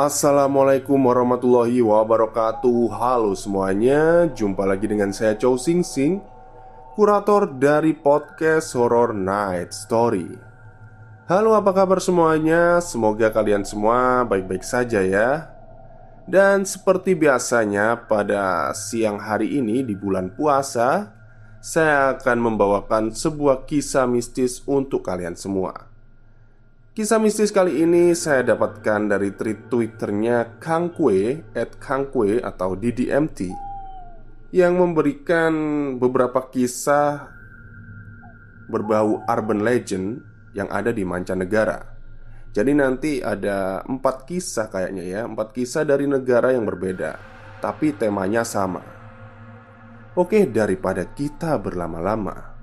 Assalamualaikum warahmatullahi wabarakatuh. Halo semuanya Jumpa lagi dengan saya Chow Sing Sing Kurator dari podcast Horror Night Story. Halo apa kabar semuanya? Semoga kalian semua baik-baik saja ya. Dan seperti biasanya pada siang hari ini di bulan puasa Saya akan membawakan sebuah kisah mistis untuk kalian semua Kisah mistis kali ini saya dapatkan dari tweet twitternya Kang Kue at Kang Kue atau DDMT Yang memberikan beberapa kisah berbau urban legend yang ada di mancanegara. Jadi nanti ada empat kisah kayaknya ya Empat kisah dari negara yang berbeda Tapi temanya sama. Oke daripada kita berlama-lama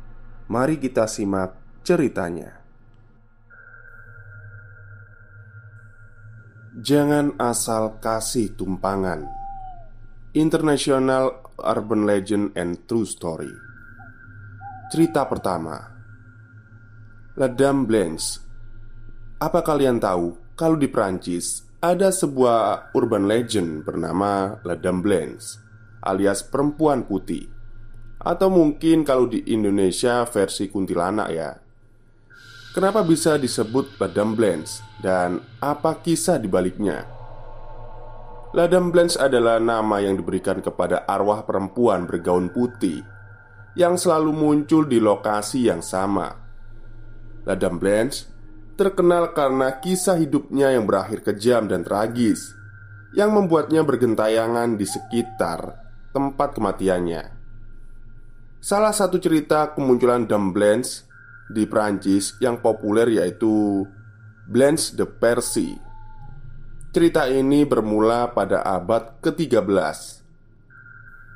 Mari kita simak ceritanya Jangan asal kasih tumpangan. International Urban Legend and True Story. Cerita pertama. La Dame Blanche Apa kalian tahu kalau di Prancis ada sebuah urban legend bernama La Dame Blanche alias perempuan putih? Atau mungkin kalau di Indonesia versi kuntilanak ya Kenapa bisa disebut Ladam Blanche dan apa kisah di baliknya? Ladam Blanche adalah nama yang diberikan kepada arwah perempuan bergaun putih yang selalu muncul di lokasi yang sama. Ladam Blanche terkenal karena kisah hidupnya yang berakhir kejam dan tragis yang membuatnya bergentayangan di sekitar tempat kematiannya. Salah satu cerita kemunculan Dame Blanche di Prancis yang populer yaitu Blanche de Percy. Cerita ini bermula pada abad ke-13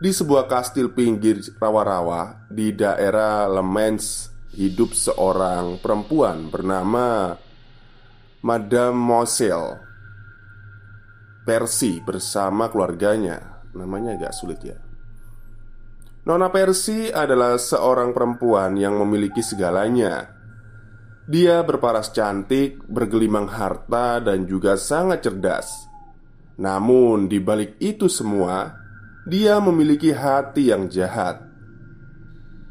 Di sebuah kastil pinggir rawa-rawa di daerah Le Mans Hidup seorang perempuan bernama Madame Moselle Percy bersama keluarganya. Namanya agak sulit ya Nona Percy adalah seorang perempuan yang memiliki segalanya. Dia berparas cantik, bergelimang harta, dan juga sangat cerdas. Namun, di balik itu semua, dia memiliki hati yang jahat.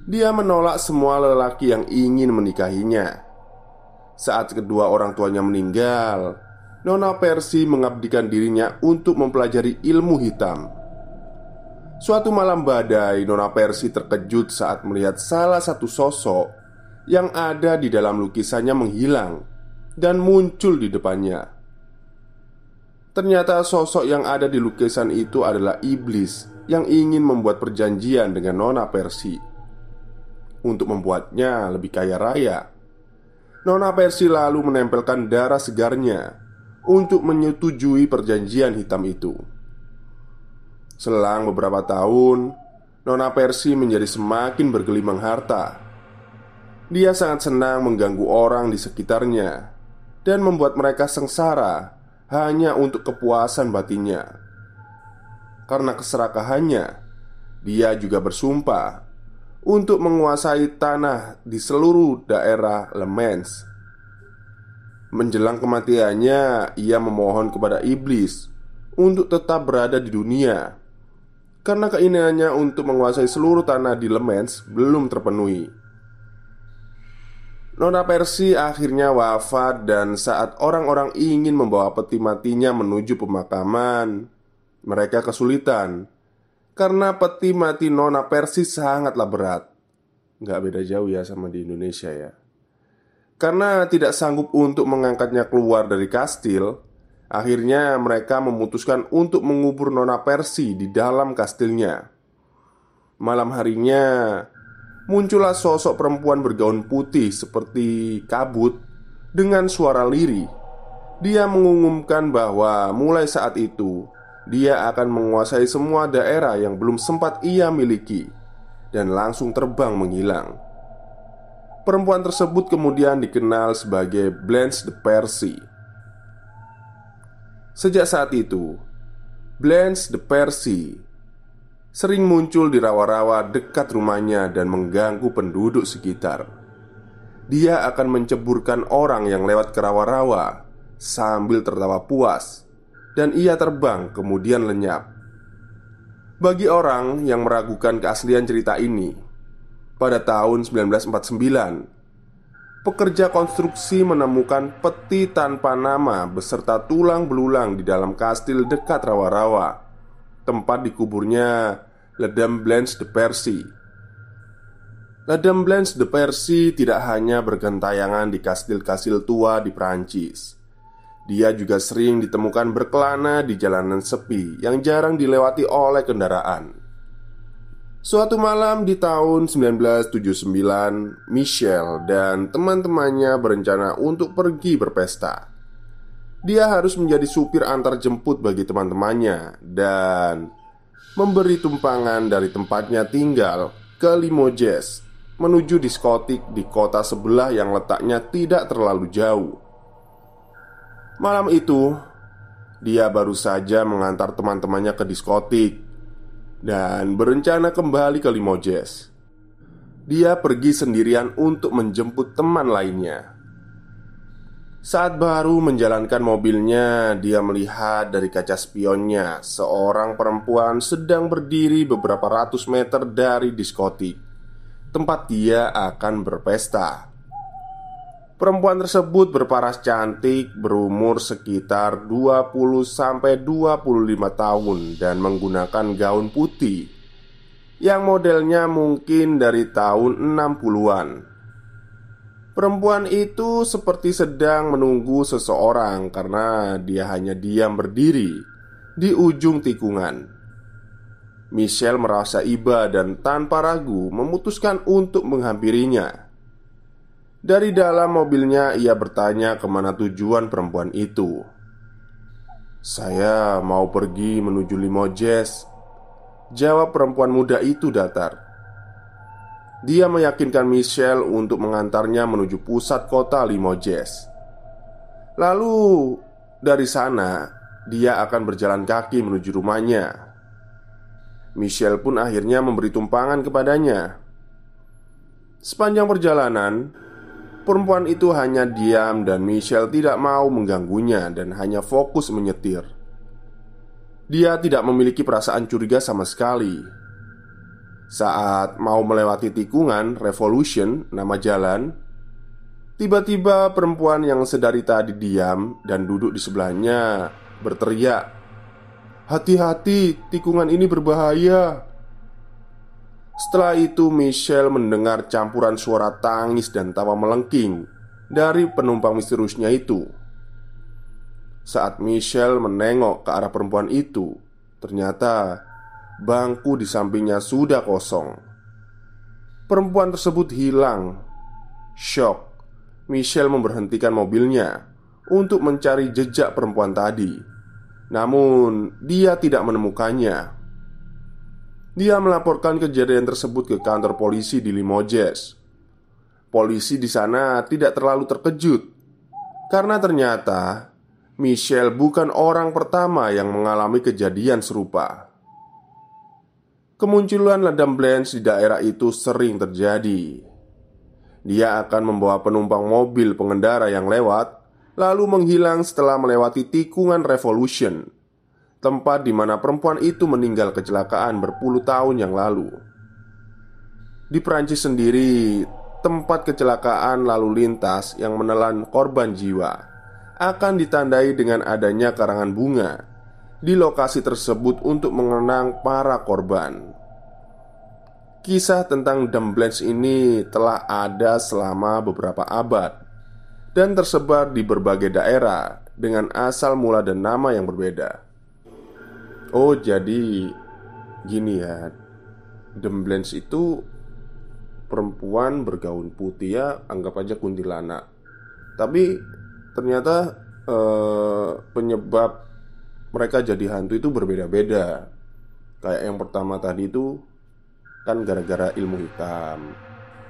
Dia menolak semua lelaki yang ingin menikahinya. Saat kedua orang tuanya meninggal, Nona Percy mengabdikan dirinya untuk mempelajari ilmu hitam Suatu malam badai, Nona Persi terkejut saat melihat salah satu sosok yang ada di dalam lukisannya menghilang dan muncul di depannya. Ternyata sosok yang ada di lukisan itu adalah iblis yang ingin membuat perjanjian dengan Nona Persi untuk membuatnya lebih kaya raya. Nona Persi lalu menempelkan darah segarnya untuk menyetujui perjanjian hitam itu. Selang beberapa tahun, Nona Persi menjadi semakin bergelimang harta. Dia sangat senang mengganggu orang di sekitarnya dan membuat mereka sengsara hanya untuk kepuasan batinnya. Karena keserakahannya, dia juga bersumpah untuk menguasai tanah di seluruh daerah Le Mans. Menjelang kematiannya, ia memohon kepada iblis untuk tetap berada di dunia karena keinginannya untuk menguasai seluruh tanah di Le Mans belum terpenuhi. Nona Persi akhirnya wafat dan saat orang-orang ingin membawa peti matinya menuju pemakaman Mereka kesulitan. Karena peti mati Nona Persi sangatlah berat. Nggak beda jauh ya sama di Indonesia ya. Karena tidak sanggup untuk mengangkatnya keluar dari kastil Akhirnya mereka memutuskan untuk mengubur Nona Persi di dalam kastilnya Malam harinya muncullah sosok perempuan bergaun putih seperti kabut dengan suara lirih. Dia mengumumkan bahwa mulai saat itu dia akan menguasai semua daerah yang belum sempat ia miliki dan langsung terbang menghilang. Perempuan tersebut kemudian dikenal sebagai Blanche de Percy. Sejak saat itu, Blanche de Percy sering muncul di rawa-rawa dekat rumahnya dan mengganggu penduduk sekitar. Dia akan menceburkan orang yang lewat ke rawa-rawa sambil tertawa puas, dan ia terbang kemudian lenyap. Bagi orang yang meragukan keaslian cerita ini, pada tahun 1949, pekerja konstruksi menemukan peti tanpa nama beserta tulang belulang di dalam kastil dekat rawa-rawa tempat dikuburnya Ledam Blanche de Percy. Ledam Blanche de Percy tidak hanya bergentayangan di kastil-kastil tua di Prancis. Dia juga sering ditemukan berkelana di jalanan sepi yang jarang dilewati oleh kendaraan. Suatu malam di tahun 1979, Michelle dan teman-temannya berencana untuk pergi berpesta. Dia harus menjadi supir antar jemput bagi teman-temannya dan memberi tumpangan dari tempatnya tinggal ke Limoges menuju diskotik di kota sebelah yang letaknya tidak terlalu jauh. Malam itu, dia baru saja mengantar teman-temannya ke diskotik dan berencana kembali ke Limoges. Dia pergi sendirian untuk menjemput teman lainnya. Saat baru menjalankan mobilnya, dia melihat dari kaca spionnya seorang perempuan sedang berdiri beberapa ratus meter dari diskotik tempat dia akan berpesta. Perempuan tersebut berparas cantik, berumur sekitar 20 25 tahun dan menggunakan gaun putih yang modelnya mungkin dari tahun 60-an. Perempuan itu seperti sedang menunggu seseorang karena dia hanya diam berdiri di ujung tikungan. Michelle merasa iba dan tanpa ragu memutuskan untuk menghampirinya. Dari dalam mobilnya, ia bertanya ke mana tujuan perempuan itu. "Saya mau pergi menuju Limoges," jawab perempuan muda itu datar. Dia meyakinkan Michelle untuk mengantarnya menuju pusat kota Limoges. Lalu dari sana dia akan berjalan kaki menuju rumahnya. Michelle pun akhirnya memberi tumpangan kepadanya. Sepanjang perjalanan, perempuan itu hanya diam dan Michelle tidak mau mengganggunya dan hanya fokus menyetir. Dia tidak memiliki perasaan curiga sama sekali. Saat mau melewati tikungan Revolution, nama jalan, tiba-tiba perempuan yang sedari tadi diam dan duduk di sebelahnya berteriak, "Hati-hati, tikungan ini berbahaya!" Setelah itu, Michelle mendengar campuran suara tangis dan tawa melengking dari penumpang misteriusnya itu. Saat Michelle menengok ke arah perempuan itu, ternyata Bangku di sampingnya sudah kosong. Perempuan tersebut hilang. Shock. Michelle memberhentikan mobilnya untuk mencari jejak perempuan tadi. Namun, dia tidak menemukannya. Dia melaporkan kejadian tersebut ke kantor polisi di Limoges. Polisi di sana tidak terlalu terkejut karena ternyata Michelle bukan orang pertama yang mengalami kejadian serupa. Kemunculan Ladam Blanche di daerah itu sering terjadi. Dia akan membawa penumpang mobil pengendara yang lewat, lalu menghilang setelah melewati tikungan Revolution. Tempat di mana perempuan itu meninggal kecelakaan berpuluh tahun yang lalu. Di Perancis sendiri, tempat kecelakaan lalu lintas yang menelan korban jiwa akan ditandai dengan adanya karangan bunga di lokasi tersebut untuk mengenang para korban. Kisah tentang Dumblens ini telah ada selama beberapa abad dan tersebar di berbagai daerah dengan asal mula dan nama yang berbeda. Oh, jadi gini ya. Dumblens itu perempuan bergaun putih ya, anggap aja kuntilanak. Tapi ternyata eh, penyebab mereka jadi hantu itu berbeda-beda. Kayak yang pertama tadi itu kan gara-gara ilmu hitam.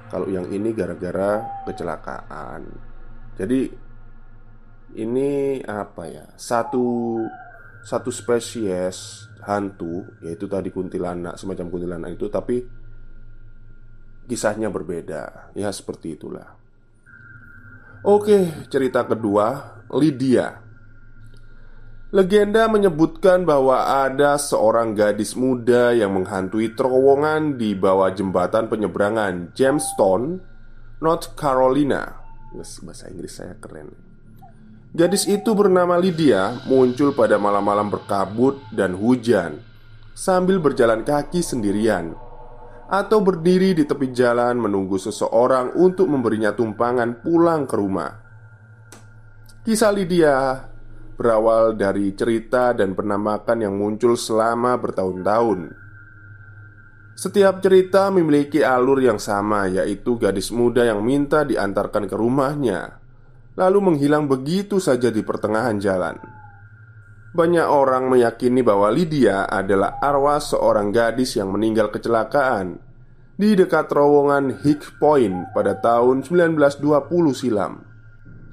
Kalau yang ini gara-gara kecelakaan. Jadi ini apa ya? Satu satu spesies hantu yaitu tadi kuntilanak semacam kuntilanak itu tapi kisahnya berbeda ya seperti itulah oke cerita kedua Lydia Legenda menyebutkan bahwa ada seorang gadis muda yang menghantui terowongan di bawah jembatan penyeberangan Jamestown, North Carolina. Bahasa Inggris saya keren. Gadis itu bernama Lydia muncul pada malam-malam berkabut dan hujan sambil berjalan kaki sendirian atau berdiri di tepi jalan menunggu seseorang untuk memberinya tumpangan pulang ke rumah. Kisah Lydia berawal dari cerita dan penamakan yang muncul selama bertahun-tahun. Setiap cerita memiliki alur yang sama, yaitu gadis muda yang minta diantarkan ke rumahnya, lalu menghilang begitu saja di pertengahan jalan. Banyak orang meyakini bahwa Lydia adalah arwah seorang gadis yang meninggal kecelakaan di dekat terowongan Hick Point pada tahun 1920 silam.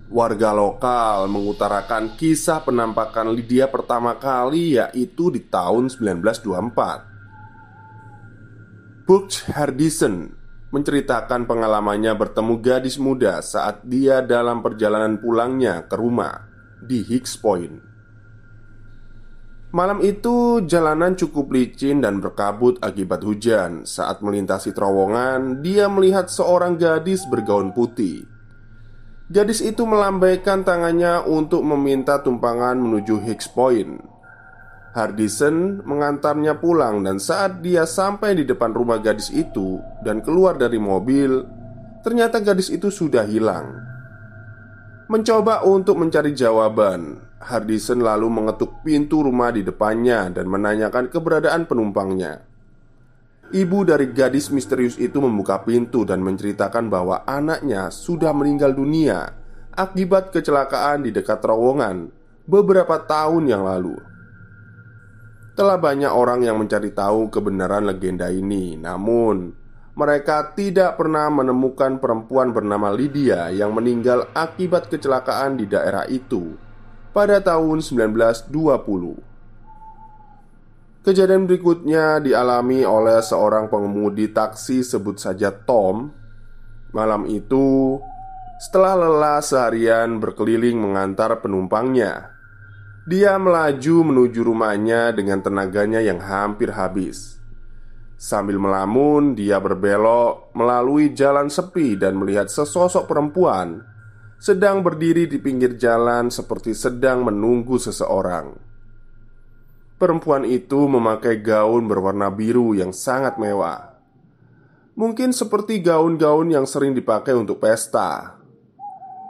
Warga lokal mengutarakan kisah penampakan Lydia pertama kali yaitu di tahun 1924 Butch Hardison menceritakan pengalamannya bertemu gadis muda saat dia dalam perjalanan pulangnya ke rumah di Hicks Point. Malam itu jalanan cukup licin dan berkabut akibat hujan. Saat melintasi terowongan, dia melihat seorang gadis bergaun putih. Gadis itu melambaikan tangannya untuk meminta tumpangan menuju Hicks Point. Hardison mengantarnya pulang dan saat dia sampai di depan rumah gadis itu dan keluar dari mobil, ternyata gadis itu sudah hilang. Mencoba untuk mencari jawaban, Hardison lalu mengetuk pintu rumah di depannya dan menanyakan keberadaan penumpangnya. Ibu dari gadis misterius itu membuka pintu dan menceritakan bahwa anaknya sudah meninggal dunia akibat kecelakaan di dekat terowongan beberapa tahun yang lalu. Telah banyak orang yang mencari tahu kebenaran legenda ini, namun mereka tidak pernah menemukan perempuan bernama Lydia yang meninggal akibat kecelakaan di daerah itu pada tahun 1920. Kejadian berikutnya dialami oleh seorang pengemudi taksi sebut saja Tom Malam itu Setelah lelah seharian berkeliling mengantar penumpangnya Dia melaju menuju rumahnya dengan tenaganya yang hampir habis Sambil melamun, dia berbelok melalui jalan sepi dan melihat sesosok perempuan sedang berdiri di pinggir jalan seperti sedang menunggu seseorang. Perempuan itu memakai gaun berwarna biru yang sangat mewah. Mungkin seperti gaun-gaun yang sering dipakai untuk pesta.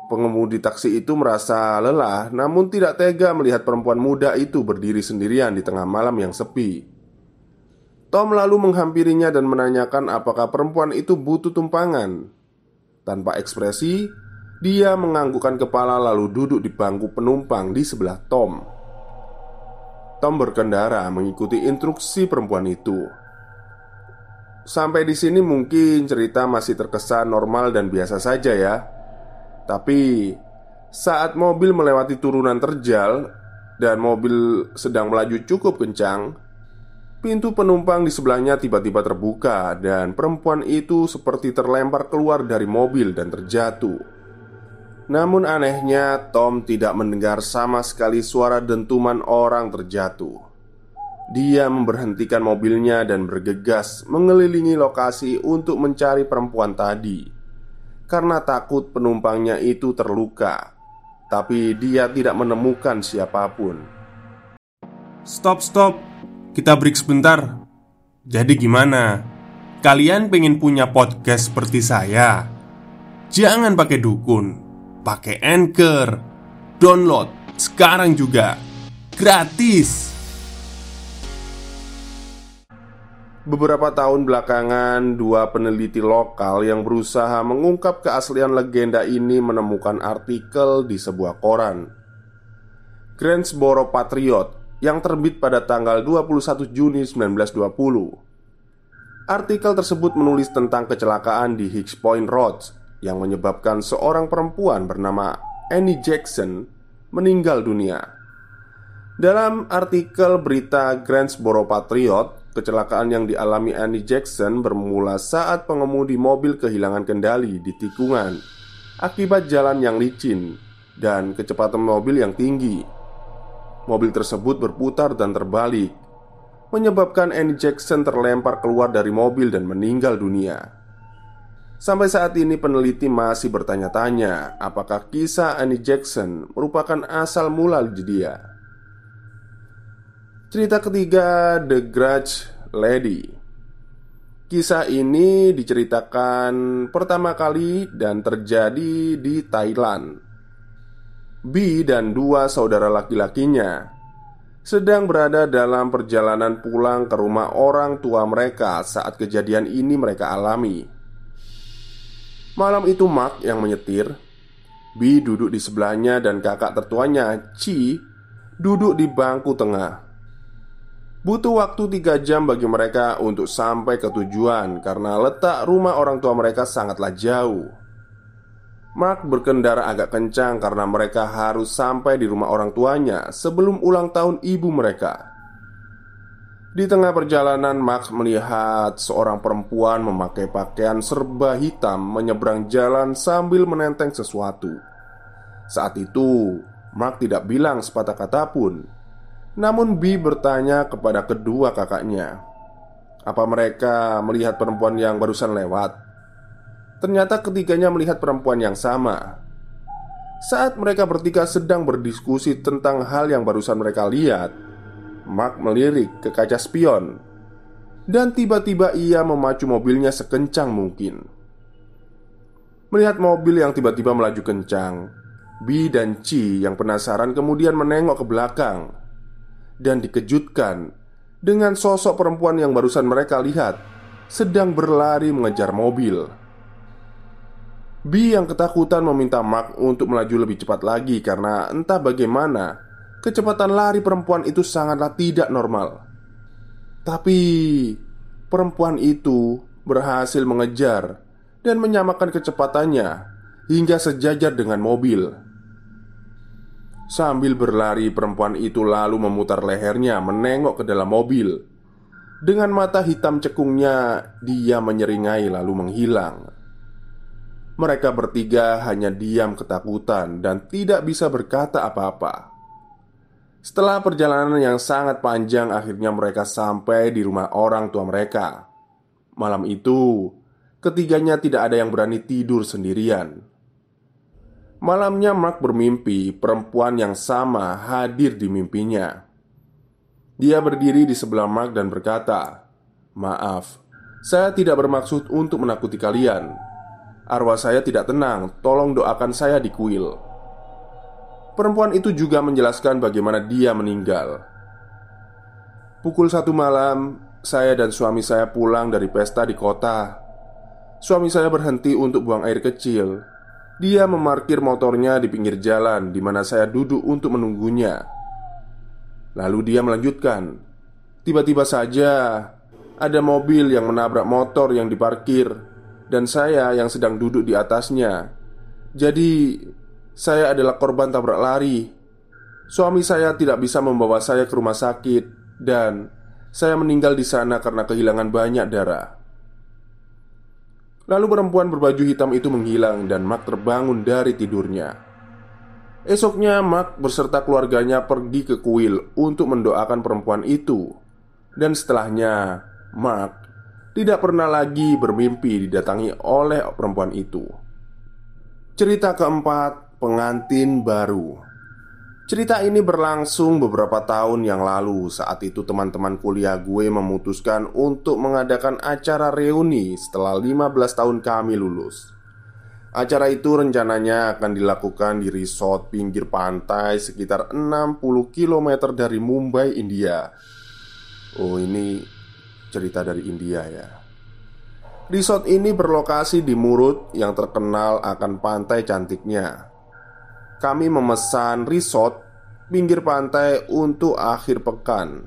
Pengemudi taksi itu merasa lelah, namun tidak tega melihat perempuan muda itu berdiri sendirian di tengah malam yang sepi. Tom lalu menghampirinya dan menanyakan apakah perempuan itu butuh tumpangan. Tanpa ekspresi, dia menganggukkan kepala lalu duduk di bangku penumpang di sebelah Tom. Tom berkendara mengikuti instruksi perempuan itu. Sampai di sini mungkin cerita masih terkesan normal dan biasa saja ya. Tapi saat mobil melewati turunan terjal dan mobil sedang melaju cukup kencang, pintu penumpang di sebelahnya tiba-tiba terbuka dan perempuan itu seperti terlempar keluar dari mobil dan terjatuh. Namun anehnya Tom tidak mendengar sama sekali suara dentuman orang terjatuh dia memberhentikan mobilnya dan bergegas mengelilingi lokasi untuk mencari perempuan tadi karena takut penumpangnya itu terluka. Tapi dia tidak menemukan siapa pun. Stop, stop. Kita break sebentar. Jadi gimana? Kalian pengen punya podcast seperti saya? Jangan pakai dukun, pakai anchor. Download sekarang juga. Gratis. Beberapa tahun belakangan, dua peneliti lokal yang berusaha mengungkap keaslian legenda ini menemukan artikel di sebuah koran. Greensboro Patriot yang terbit pada tanggal 21 Juni 1920. Artikel tersebut menulis tentang kecelakaan di Hicks Point Road yang menyebabkan seorang perempuan bernama Annie Jackson meninggal dunia. Dalam artikel berita Greensboro Patriot, Kecelakaan yang dialami Annie Jackson bermula saat pengemudi mobil kehilangan kendali di tikungan akibat jalan yang licin dan kecepatan mobil yang tinggi. Mobil tersebut berputar dan terbalik, menyebabkan Annie Jackson terlempar keluar dari mobil dan meninggal dunia. Sampai saat ini peneliti masih bertanya-tanya apakah kisah Annie Jackson merupakan asal mula dia. Cerita ketiga The Grudge Lady. Kisah ini diceritakan pertama kali dan terjadi di Thailand. B dan dua saudara laki-lakinya sedang berada dalam perjalanan pulang ke rumah orang tua mereka saat kejadian ini mereka alami. Malam itu Mark yang menyetir. B duduk di sebelahnya dan kakak tertuanya, Chi, duduk di bangku tengah Butuh waktu tiga jam bagi mereka untuk sampai ke tujuan karena letak rumah orang tua mereka sangatlah jauh. Mark berkendara agak kencang karena mereka harus sampai di rumah orang tuanya sebelum ulang tahun ibu mereka. Di tengah perjalanan, Mark melihat seorang perempuan memakai pakaian serba hitam menyeberang jalan sambil menenteng sesuatu. Saat itu, Mark tidak bilang sepatah kata pun namun B bertanya kepada kedua kakaknya Apa mereka melihat perempuan yang barusan lewat? Ternyata ketiganya melihat perempuan yang sama. Saat mereka bertiga sedang berdiskusi tentang hal yang barusan mereka lihat Mark melirik ke kaca spion. Dan tiba-tiba ia memacu mobilnya sekencang mungkin. Melihat mobil yang tiba-tiba melaju kencang B dan Ci yang penasaran kemudian menengok ke belakang dan dikejutkan dengan sosok perempuan yang barusan mereka lihat sedang berlari mengejar mobil. B yang ketakutan meminta Mark untuk melaju lebih cepat lagi karena entah bagaimana kecepatan lari perempuan itu sangatlah tidak normal. Tapi perempuan itu berhasil mengejar dan menyamakan kecepatannya hingga sejajar dengan mobil. Sambil berlari, perempuan itu lalu memutar lehernya, menengok ke dalam mobil. Dengan mata hitam cekungnya, dia menyeringai lalu menghilang. Mereka bertiga hanya diam ketakutan dan tidak bisa berkata apa-apa. Setelah perjalanan yang sangat panjang, akhirnya mereka sampai di rumah orang tua mereka. Malam itu, ketiganya tidak ada yang berani tidur sendirian. Malamnya Mark bermimpi perempuan yang sama hadir di mimpinya. Dia berdiri di sebelah Mark dan berkata Maaf, saya tidak bermaksud untuk menakuti kalian. Arwah saya tidak tenang, tolong doakan saya di kuil. Perempuan itu juga menjelaskan bagaimana dia meninggal. Pukul satu malam, saya dan suami saya pulang dari pesta di kota. Suami saya berhenti untuk buang air kecil dia memarkir motornya di pinggir jalan di mana saya duduk untuk menunggunya. Lalu dia melanjutkan, "Tiba-tiba saja ada mobil yang menabrak motor yang diparkir dan saya yang sedang duduk di atasnya. Jadi, saya adalah korban tabrak lari. Suami saya tidak bisa membawa saya ke rumah sakit dan saya meninggal di sana karena kehilangan banyak darah." Lalu perempuan berbaju hitam itu menghilang dan Mark terbangun dari tidurnya. Esoknya Mark berserta keluarganya pergi ke kuil untuk mendoakan perempuan itu Dan setelahnya, Mark tidak pernah lagi bermimpi didatangi oleh perempuan itu. Cerita keempat, pengantin baru. Cerita ini berlangsung beberapa tahun yang lalu. Saat itu teman-teman kuliah gue memutuskan untuk mengadakan acara reuni setelah 15 tahun kami lulus. Acara itu rencananya akan dilakukan di resort pinggir pantai sekitar 60 km dari Mumbai, India. Oh ini cerita dari India ya. Resort ini berlokasi di Murut yang terkenal akan pantai cantiknya kami memesan resort pinggir pantai untuk akhir pekan.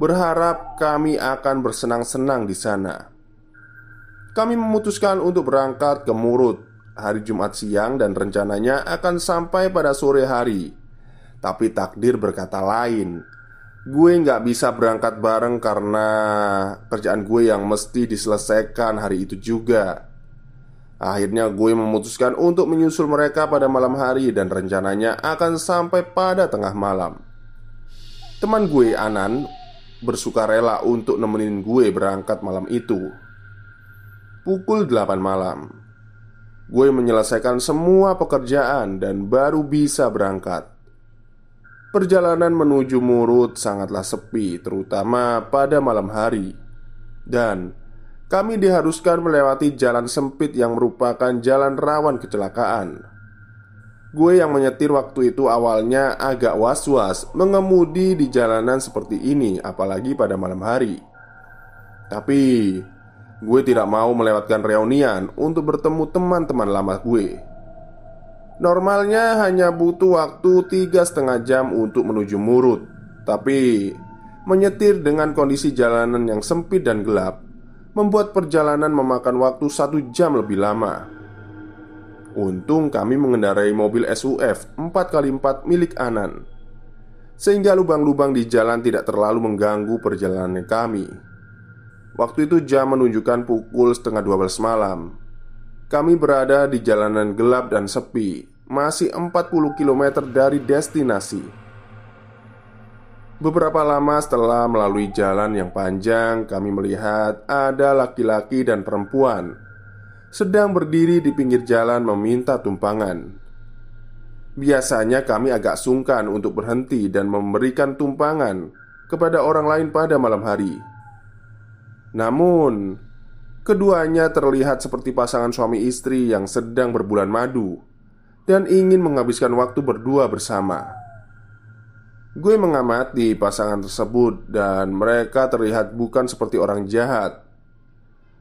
Berharap kami akan bersenang-senang di sana. Kami memutuskan untuk berangkat ke Murut hari Jumat siang dan rencananya akan sampai pada sore hari. Tapi takdir berkata lain. Gue nggak bisa berangkat bareng karena kerjaan gue yang mesti diselesaikan hari itu juga. Akhirnya gue memutuskan untuk menyusul mereka pada malam hari dan rencananya akan sampai pada tengah malam. Teman gue Anan bersuka rela untuk nemenin gue berangkat malam itu. Pukul 8 malam. Gue menyelesaikan semua pekerjaan dan baru bisa berangkat. Perjalanan menuju Murut sangatlah sepi, terutama pada malam hari. Dan kami diharuskan melewati jalan sempit yang merupakan jalan rawan kecelakaan. Gue yang menyetir waktu itu awalnya agak was-was mengemudi di jalanan seperti ini, apalagi pada malam hari. Tapi gue tidak mau melewatkan reunian untuk bertemu teman-teman lama gue. Normalnya hanya butuh waktu tiga setengah jam untuk menuju Murut, tapi menyetir dengan kondisi jalanan yang sempit dan gelap membuat perjalanan memakan waktu satu jam lebih lama. Untung kami mengendarai mobil SUV 4x4 milik Anan Sehingga lubang-lubang di jalan tidak terlalu mengganggu perjalanan kami. Waktu itu jam menunjukkan pukul setengah 12 malam. Kami berada di jalanan gelap dan sepi Masih 40 km dari destinasi Beberapa lama setelah melalui jalan yang panjang, kami melihat ada laki-laki dan perempuan sedang berdiri di pinggir jalan meminta tumpangan. Biasanya kami agak sungkan untuk berhenti dan memberikan tumpangan kepada orang lain pada malam hari. Namun, keduanya terlihat seperti pasangan suami istri yang sedang berbulan madu dan ingin menghabiskan waktu berdua bersama. Gue mengamati pasangan tersebut dan mereka terlihat bukan seperti orang jahat.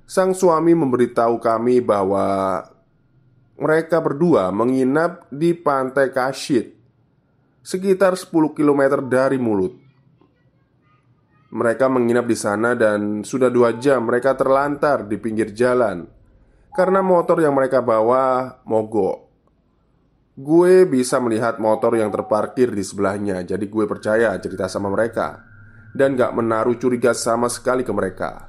Sang suami memberitahu kami bahwa mereka berdua menginap di pantai Kashid sekitar 10 km dari mulut. Mereka menginap di sana dan sudah dua jam mereka terlantar di pinggir jalan karena motor yang mereka bawa mogok. Gue bisa melihat motor yang terparkir di sebelahnya Jadi gue percaya cerita sama mereka. Dan gak menaruh curiga sama sekali ke mereka.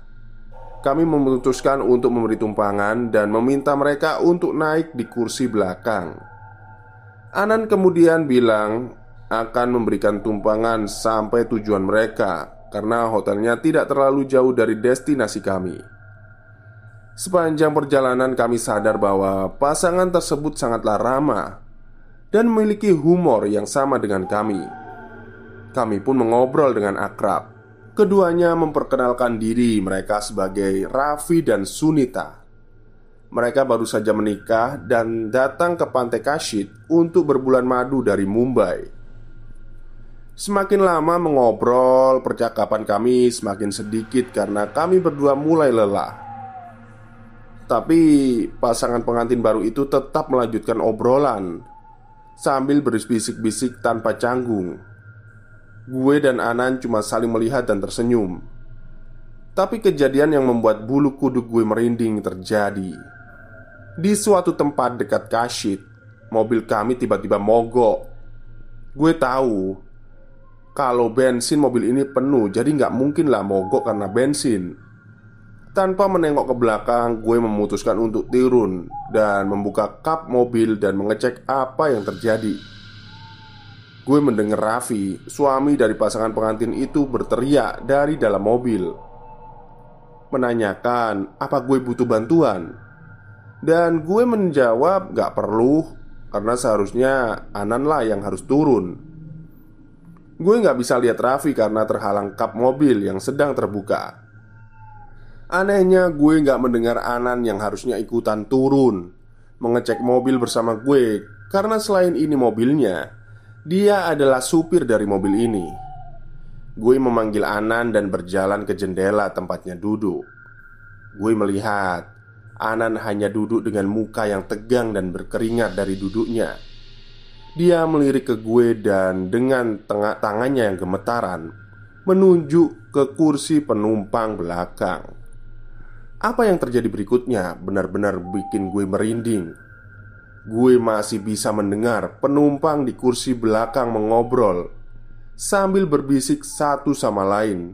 Kami memutuskan untuk memberi tumpangan Dan meminta mereka untuk naik di kursi belakang. Anan kemudian bilang Akan memberikan tumpangan sampai tujuan mereka Karena hotelnya tidak terlalu jauh dari destinasi kami. Sepanjang perjalanan kami sadar bahwa pasangan tersebut sangatlah ramah dan memiliki humor yang sama dengan kami. Kami pun mengobrol dengan akrab. Keduanya memperkenalkan diri mereka sebagai Raffi dan Sunita. Mereka baru saja menikah dan datang ke pantai Kashid untuk berbulan madu dari Mumbai. Semakin lama mengobrol, percakapan kami semakin sedikit karena kami berdua mulai lelah. Tapi pasangan pengantin baru itu tetap melanjutkan obrolan Sambil berbisik-bisik tanpa canggung Gue dan Anan cuma saling melihat dan tersenyum. Tapi kejadian yang membuat bulu kuduk gue merinding terjadi. Di suatu tempat dekat Kashid Mobil kami tiba-tiba mogok. Gue tahu Kalau bensin mobil ini penuh Jadi nggak mungkin lah mogok karena bensin tanpa menengok ke belakang, gue memutuskan untuk turun dan membuka kap mobil dan mengecek apa yang terjadi. gue mendengar Raffi, suami dari pasangan pengantin itu berteriak dari dalam mobil. Menanyakan apa gue butuh bantuan? Dan gue menjawab gak perlu Karena seharusnya Anan lah yang harus turun. Gue gak bisa lihat Raffi karena terhalang kap mobil yang sedang terbuka Anehnya gue gak mendengar Anan yang harusnya ikutan turun Mengecek mobil bersama gue Karena selain ini mobilnya Dia adalah supir dari mobil ini. Gue memanggil Anan dan berjalan ke jendela tempatnya duduk. Gue melihat Anan hanya duduk dengan muka yang tegang dan berkeringat dari duduknya. Dia melirik ke gue dan dengan tengah tangannya yang gemetaran Menunjuk ke kursi penumpang belakang apa yang terjadi berikutnya benar-benar bikin gue merinding. Gue masih bisa mendengar penumpang di kursi belakang mengobrol sambil berbisik satu sama lain,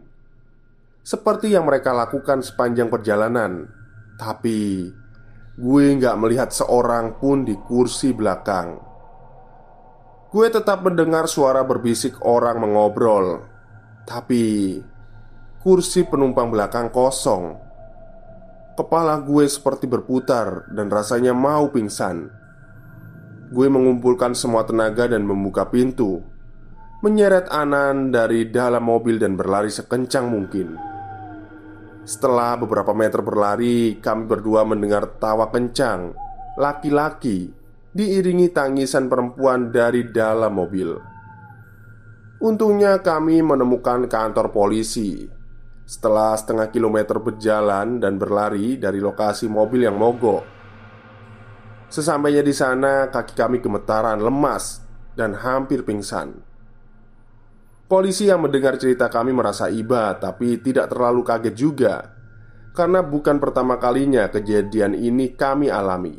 seperti yang mereka lakukan sepanjang perjalanan. Tapi gue nggak melihat seorang pun di kursi belakang. Gue tetap mendengar suara berbisik orang mengobrol, tapi kursi penumpang belakang kosong. Kepala gue seperti berputar dan rasanya mau pingsan. Gue mengumpulkan semua tenaga dan membuka pintu, menyeret Anan dari dalam mobil dan berlari sekencang mungkin. Setelah beberapa meter berlari, kami berdua mendengar tawa kencang laki-laki diiringi tangisan perempuan dari dalam mobil. Untungnya, kami menemukan kantor polisi setelah setengah kilometer berjalan dan berlari dari lokasi mobil yang mogok, sesampainya di sana kaki kami gemetaran, lemas, dan hampir pingsan. Polisi yang mendengar cerita kami merasa iba, tapi tidak terlalu kaget juga, karena bukan pertama kalinya kejadian ini kami alami.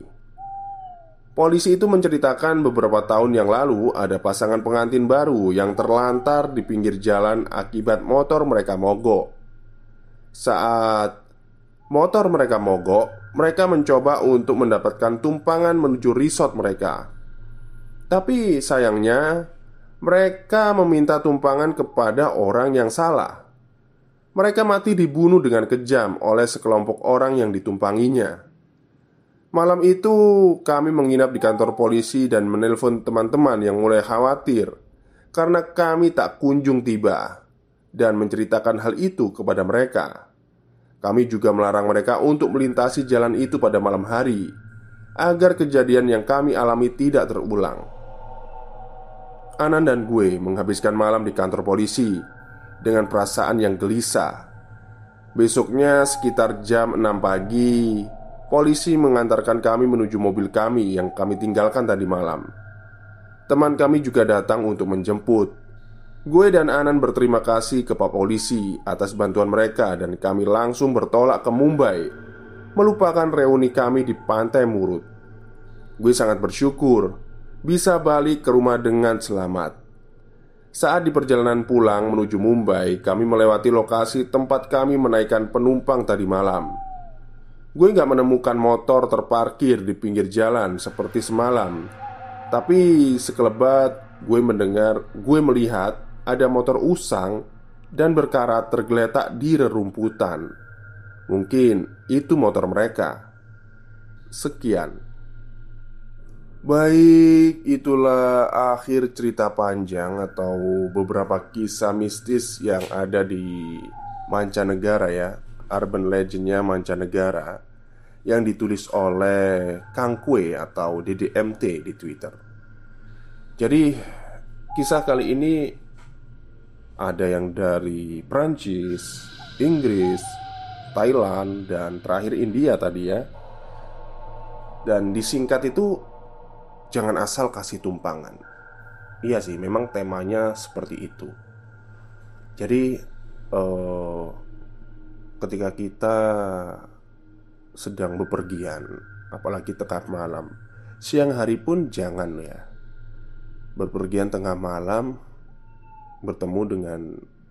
Polisi itu menceritakan beberapa tahun yang lalu ada pasangan pengantin baru yang terlantar di pinggir jalan akibat motor mereka mogok. Saat motor mereka mogok, mereka mencoba untuk mendapatkan tumpangan menuju resort mereka. Tapi sayangnya, mereka meminta tumpangan kepada orang yang salah. Mereka mati dibunuh dengan kejam oleh sekelompok orang yang ditumpanginya. Malam itu, kami menginap di kantor polisi dan menelpon teman-teman yang mulai khawatir karena kami tak kunjung tiba dan menceritakan hal itu kepada mereka. Kami juga melarang mereka untuk melintasi jalan itu pada malam hari agar kejadian yang kami alami tidak terulang. Anan dan gue menghabiskan malam di kantor polisi dengan perasaan yang gelisah. Besoknya sekitar jam 6 pagi, polisi mengantarkan kami menuju mobil kami yang kami tinggalkan tadi malam. Teman kami juga datang untuk menjemput Gue dan Anan berterima kasih ke Pak Polisi atas bantuan mereka dan kami langsung bertolak ke Mumbai Melupakan reuni kami di Pantai Murut. Gue sangat bersyukur bisa balik ke rumah dengan selamat. Saat di perjalanan pulang menuju Mumbai Kami melewati lokasi tempat kami menaikkan penumpang tadi malam. Gue gak menemukan motor terparkir di pinggir jalan seperti semalam. Tapi sekelebat gue mendengar, gue melihat ada motor usang dan berkarat tergeletak di rerumputan. Mungkin itu motor mereka. Sekian. Baik, itulah akhir cerita panjang atau beberapa kisah mistis yang ada di mancanegara ya Urban legendnya mancanegara Yang ditulis oleh Kang Kue atau DDMT di Twitter Jadi kisah kali ini ada yang dari Prancis, Inggris, Thailand, dan terakhir India tadi ya. Dan disingkat itu jangan asal kasih tumpangan. Iya sih, memang temanya seperti itu. Jadi eh, ketika kita sedang bepergian, apalagi tengah malam, siang hari pun jangan ya. Berpergian tengah malam bertemu dengan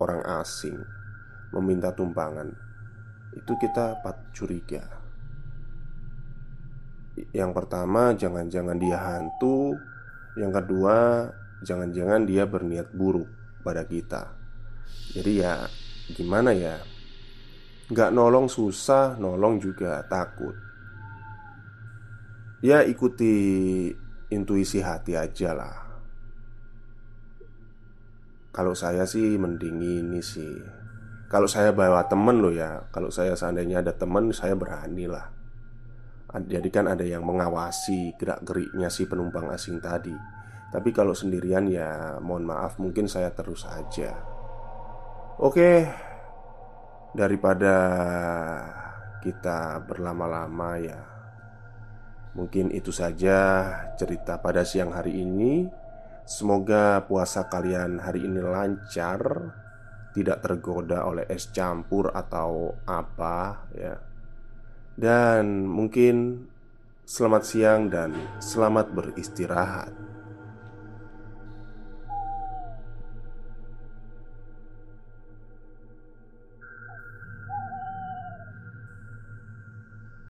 orang asing meminta tumpangan itu kita pat curiga. Yang pertama jangan-jangan dia hantu. Yang kedua jangan-jangan dia berniat buruk pada kita. Jadi ya gimana ya? Gak nolong susah, nolong juga takut. Ya ikuti intuisi hati aja lah Kalau saya sih mending ini sih. Kalau saya bawa temen loh ya Kalau saya seandainya ada temen saya berani lah. Jadi kan ada yang mengawasi gerak-geriknya si penumpang asing tadi. Tapi kalau sendirian ya mohon maaf mungkin saya terus aja. Oke Daripada kita berlama-lama ya Mungkin itu saja cerita pada siang hari ini Semoga puasa kalian hari ini lancar Tidak tergoda oleh es campur atau apa ya. Dan mungkin selamat siang dan selamat beristirahat